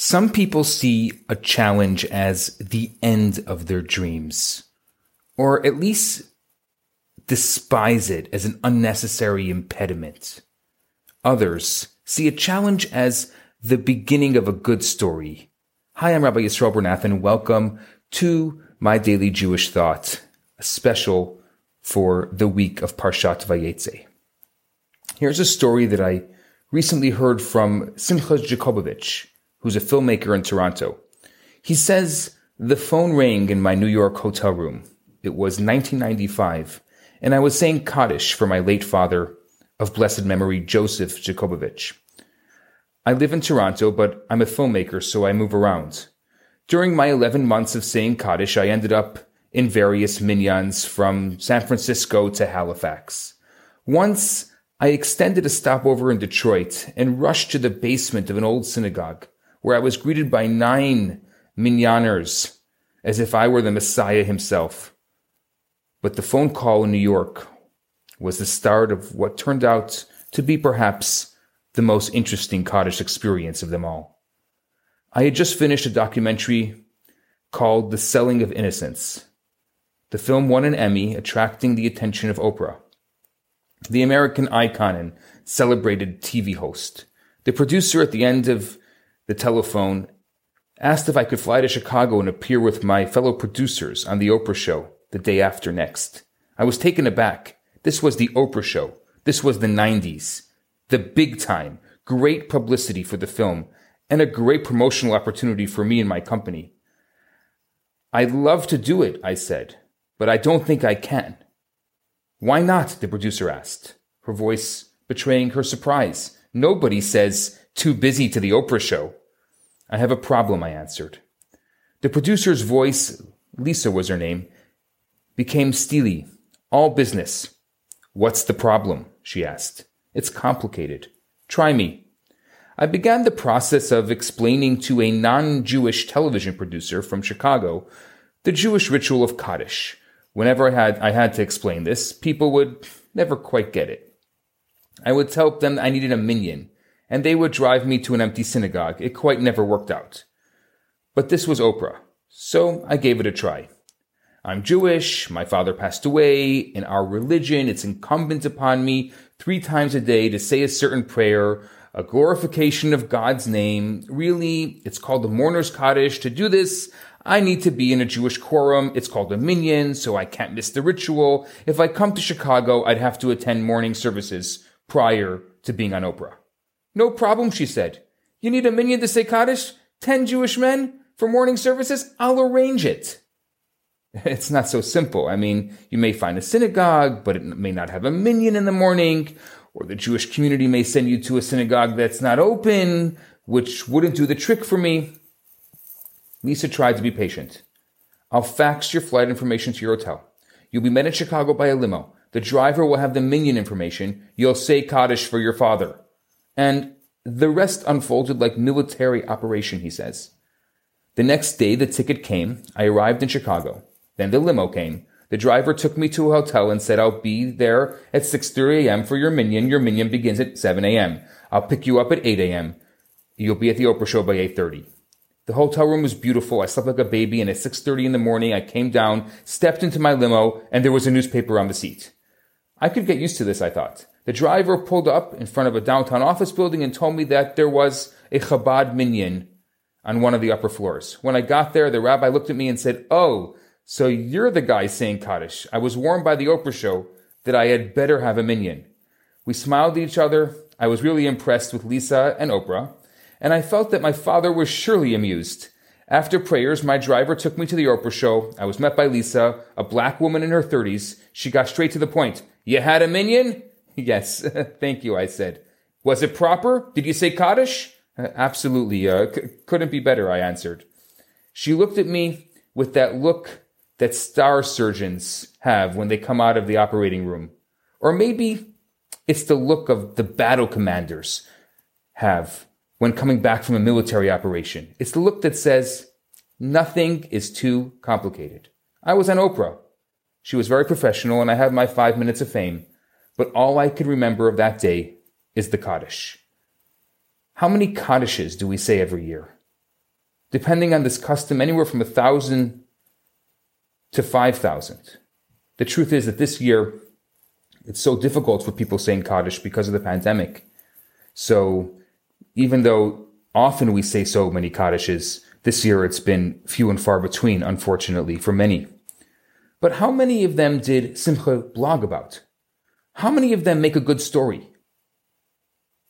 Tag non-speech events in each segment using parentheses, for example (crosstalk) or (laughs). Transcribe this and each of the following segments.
Some people see a challenge as the end of their dreams, or at least despise it as an unnecessary impediment. Others see a challenge as the beginning of a good story. Hi, I'm Rabbi Yisrael Bernath, and welcome to my daily Jewish thought, a special for the week of Parshat Vayetze. Here's a story that I recently heard from Simcha Jacobovici, who's a filmmaker in Toronto. He says, The phone rang in my New York hotel room. It was 1995, and I was saying Kaddish for my late father of blessed memory, Joseph Jacobovici. I live in Toronto, but I'm a filmmaker, so I move around. During my 11 months of saying Kaddish, I ended up in various minyans from San Francisco to Halifax. Once, I extended a stopover in Detroit and rushed to the basement of an old synagogue where I was greeted by nine minyaners as if I were the Messiah himself. But the phone call in New York was the start of what turned out to be perhaps the most interesting Kaddish experience of them all. I had just finished a documentary called The Selling of Innocents. The film won an Emmy, attracting the attention of Oprah, the American icon and celebrated TV host. The producer at the end of the telephone, asked if I could fly to Chicago and appear with my fellow producers on the Oprah show the day after next. I was taken aback. This was the Oprah show. This was the 90s. The big time. Great publicity for the film and a great promotional opportunity for me and my company. I'd love to do it, I said, but I don't think I can. Why not? the producer asked, her voice betraying her surprise. Nobody says too busy to the Oprah show. I have a problem, I answered. The producer's voice, Lisa was her name, became steely. All business. What's the problem? she asked. It's complicated. Try me. I began the process of explaining to a non-Jewish television producer from Chicago the Jewish ritual of Kaddish. Whenever I had, I had to explain this, people would never quite get it. I would tell them I needed a minyan, and they would drive me to an empty synagogue. It quite never worked out. But this was Oprah, so I gave it a try. I'm Jewish, my father passed away, in our religion it's incumbent upon me three times a day to say a certain prayer, a glorification of God's name. Really, it's called the Mourner's Kaddish. To do this, I need to be in a Jewish quorum. It's called a minyan, so I can't miss the ritual. If I come to Chicago, I'd have to attend morning services prior to being on Oprah. No problem, she said. You need a minyan to say Kaddish? Ten Jewish men for morning services? I'll arrange it. (laughs) It's not so simple. I mean, you may find a synagogue, but it may not have a minyan in the morning, or the Jewish community may send you to a synagogue that's not open, which wouldn't do the trick for me. Lisa tried to be patient. I'll fax your flight information to your hotel. You'll be met in Chicago by a limo. The driver will have the minyan information. You'll say Kaddish for your father. And the rest unfolded like military operation, he says. The next day, the ticket came. I arrived in Chicago. Then the limo came. The driver took me to a hotel and said, I'll be there at 6.30 a.m. for your minyan. Your minyan begins at 7 a.m. I'll pick you up at 8 a.m. You'll be at the Oprah show by 8.30. The hotel room was beautiful. I slept like a baby and at 6.30 in the morning, I came down, stepped into my limo, and there was a newspaper on the seat. I could get used to this, I thought. The driver pulled up in front of a downtown office building and told me that there was a Chabad minyan on one of the upper floors. When I got there, the rabbi looked at me and said, Oh, so you're the guy saying Kaddish. I was warned by the Oprah show that I had better have a minyan. We smiled at each other. I was really impressed with Lisa and Oprah, and I felt that my father was surely amused. After prayers, my driver took me to the Oprah show. I was met by Lisa, a black woman in her 30s. She got straight to the point. You had a minyan? (laughs) Yes, (laughs) thank you, I said. Was it proper? Did you say Kaddish? Uh, absolutely. Uh, c- couldn't be better, I answered. She looked at me with that look that star surgeons have when they come out of the operating room. Or maybe it's the look of the battle commanders have when coming back from a military operation. It's the look that says, nothing is too complicated. I was on Oprah. She was very professional and I had my five minutes of fame but all I can remember of that day is the Kaddish. How many Kaddishes do we say every year? depending on this custom, anywhere from a thousand to five thousand. The truth is that this year it's so difficult for people saying Kaddish because of the pandemic. So even though often we say so many Kaddishes, this year it's been few and far between, unfortunately, for many. But how many of them did Simcha blog about? How many of them make a good story?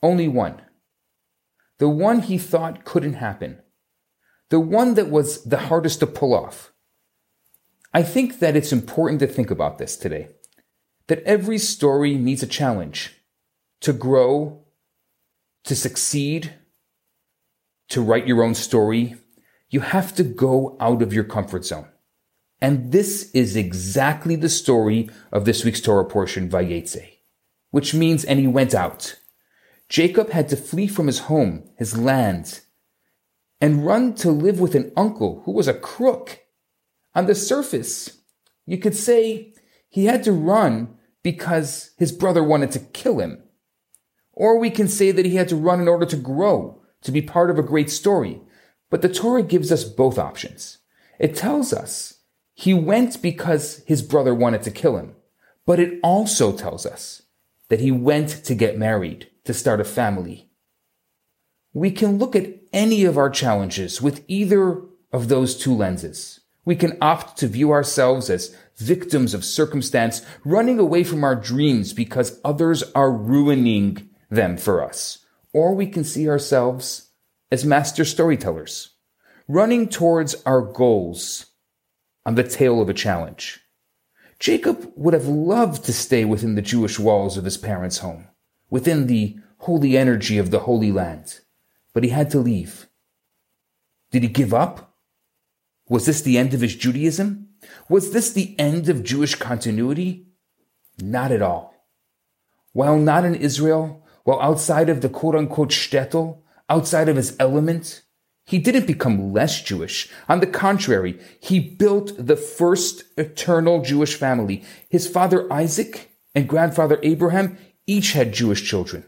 Only one. The one he thought couldn't happen. The one that was the hardest to pull off. I think that it's important to think about this today. That every story needs a challenge to grow, to succeed, to write your own story. You have to go out of your comfort zone. And this is exactly the story of this week's Torah portion, Vayetze, which means, and he went out. Jacob had to flee from his home, his land, and run to live with an uncle who was a crook. On the surface, you could say he had to run because his brother wanted to kill him. Or we can say that he had to run in order to grow, to be part of a great story. But the Torah gives us both options. It tells us he went because his brother wanted to kill him. But it also tells us that he went to get married, to start a family. We can look at any of our challenges with either of those two lenses. We can opt to view ourselves as victims of circumstance, running away from our dreams because others are ruining them for us. Or we can see ourselves as master storytellers, running towards our goals on the tail of a challenge. Jacob would have loved to stay within the Jewish walls of his parents' home, within the holy energy of the Holy Land, but he had to leave. Did he give up? Was this the end of his Judaism? Was this the end of Jewish continuity? Not at all. While not in Israel, while outside of the quote unquote shtetl, outside of his element, he didn't become less Jewish. On the contrary, he built the first eternal Jewish family. His father Isaac and grandfather Abraham each had Jewish children,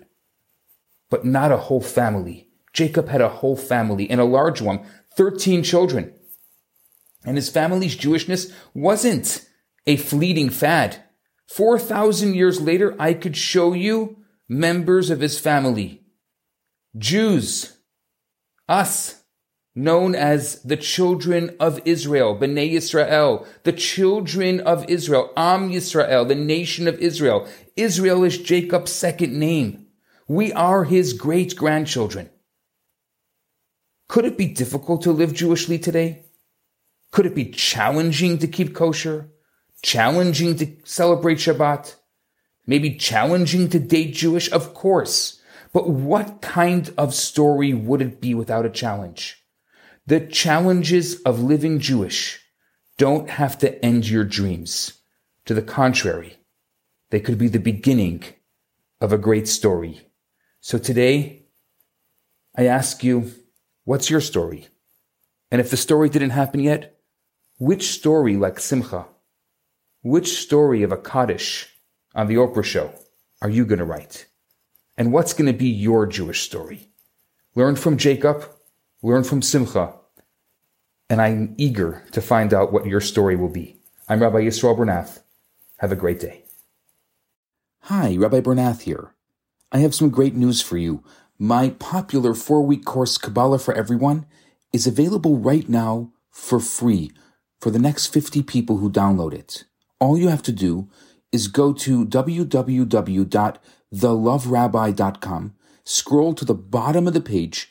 but not a whole family. Jacob had a whole family and a large one, 13 children. And his family's Jewishness wasn't a fleeting fad. 4,000 years later, I could show you members of his family. Jews. Us known as the children of Israel, Bnei Yisrael, the children of Israel, Am Yisrael, the nation of Israel. Israel is Jacob's second name. We are his great grandchildren. Could it be difficult to live Jewishly today? Could it be challenging to keep kosher? Challenging to celebrate Shabbat? Maybe challenging to date Jewish? Of course. But what kind of story would it be without a challenge? The challenges of living Jewish don't have to end your dreams. To the contrary, they could be the beginning of a great story. So today, I ask you, what's your story? And if the story didn't happen yet, which story like Simcha, which story of a Kaddish on the Oprah show are you going to write? And what's going to be your Jewish story? Learn from Jacob, learn from Simcha, and I'm eager to find out what your story will be. I'm Rabbi Yisrael Bernath. Have a great day. Hi, Rabbi Bernath here. I have some great news for you. My popular four week course, Kabbalah for Everyone, is available right now for free for the next 50 people who download it. All you have to do is go to www.theloverabbi.com, scroll to the bottom of the page,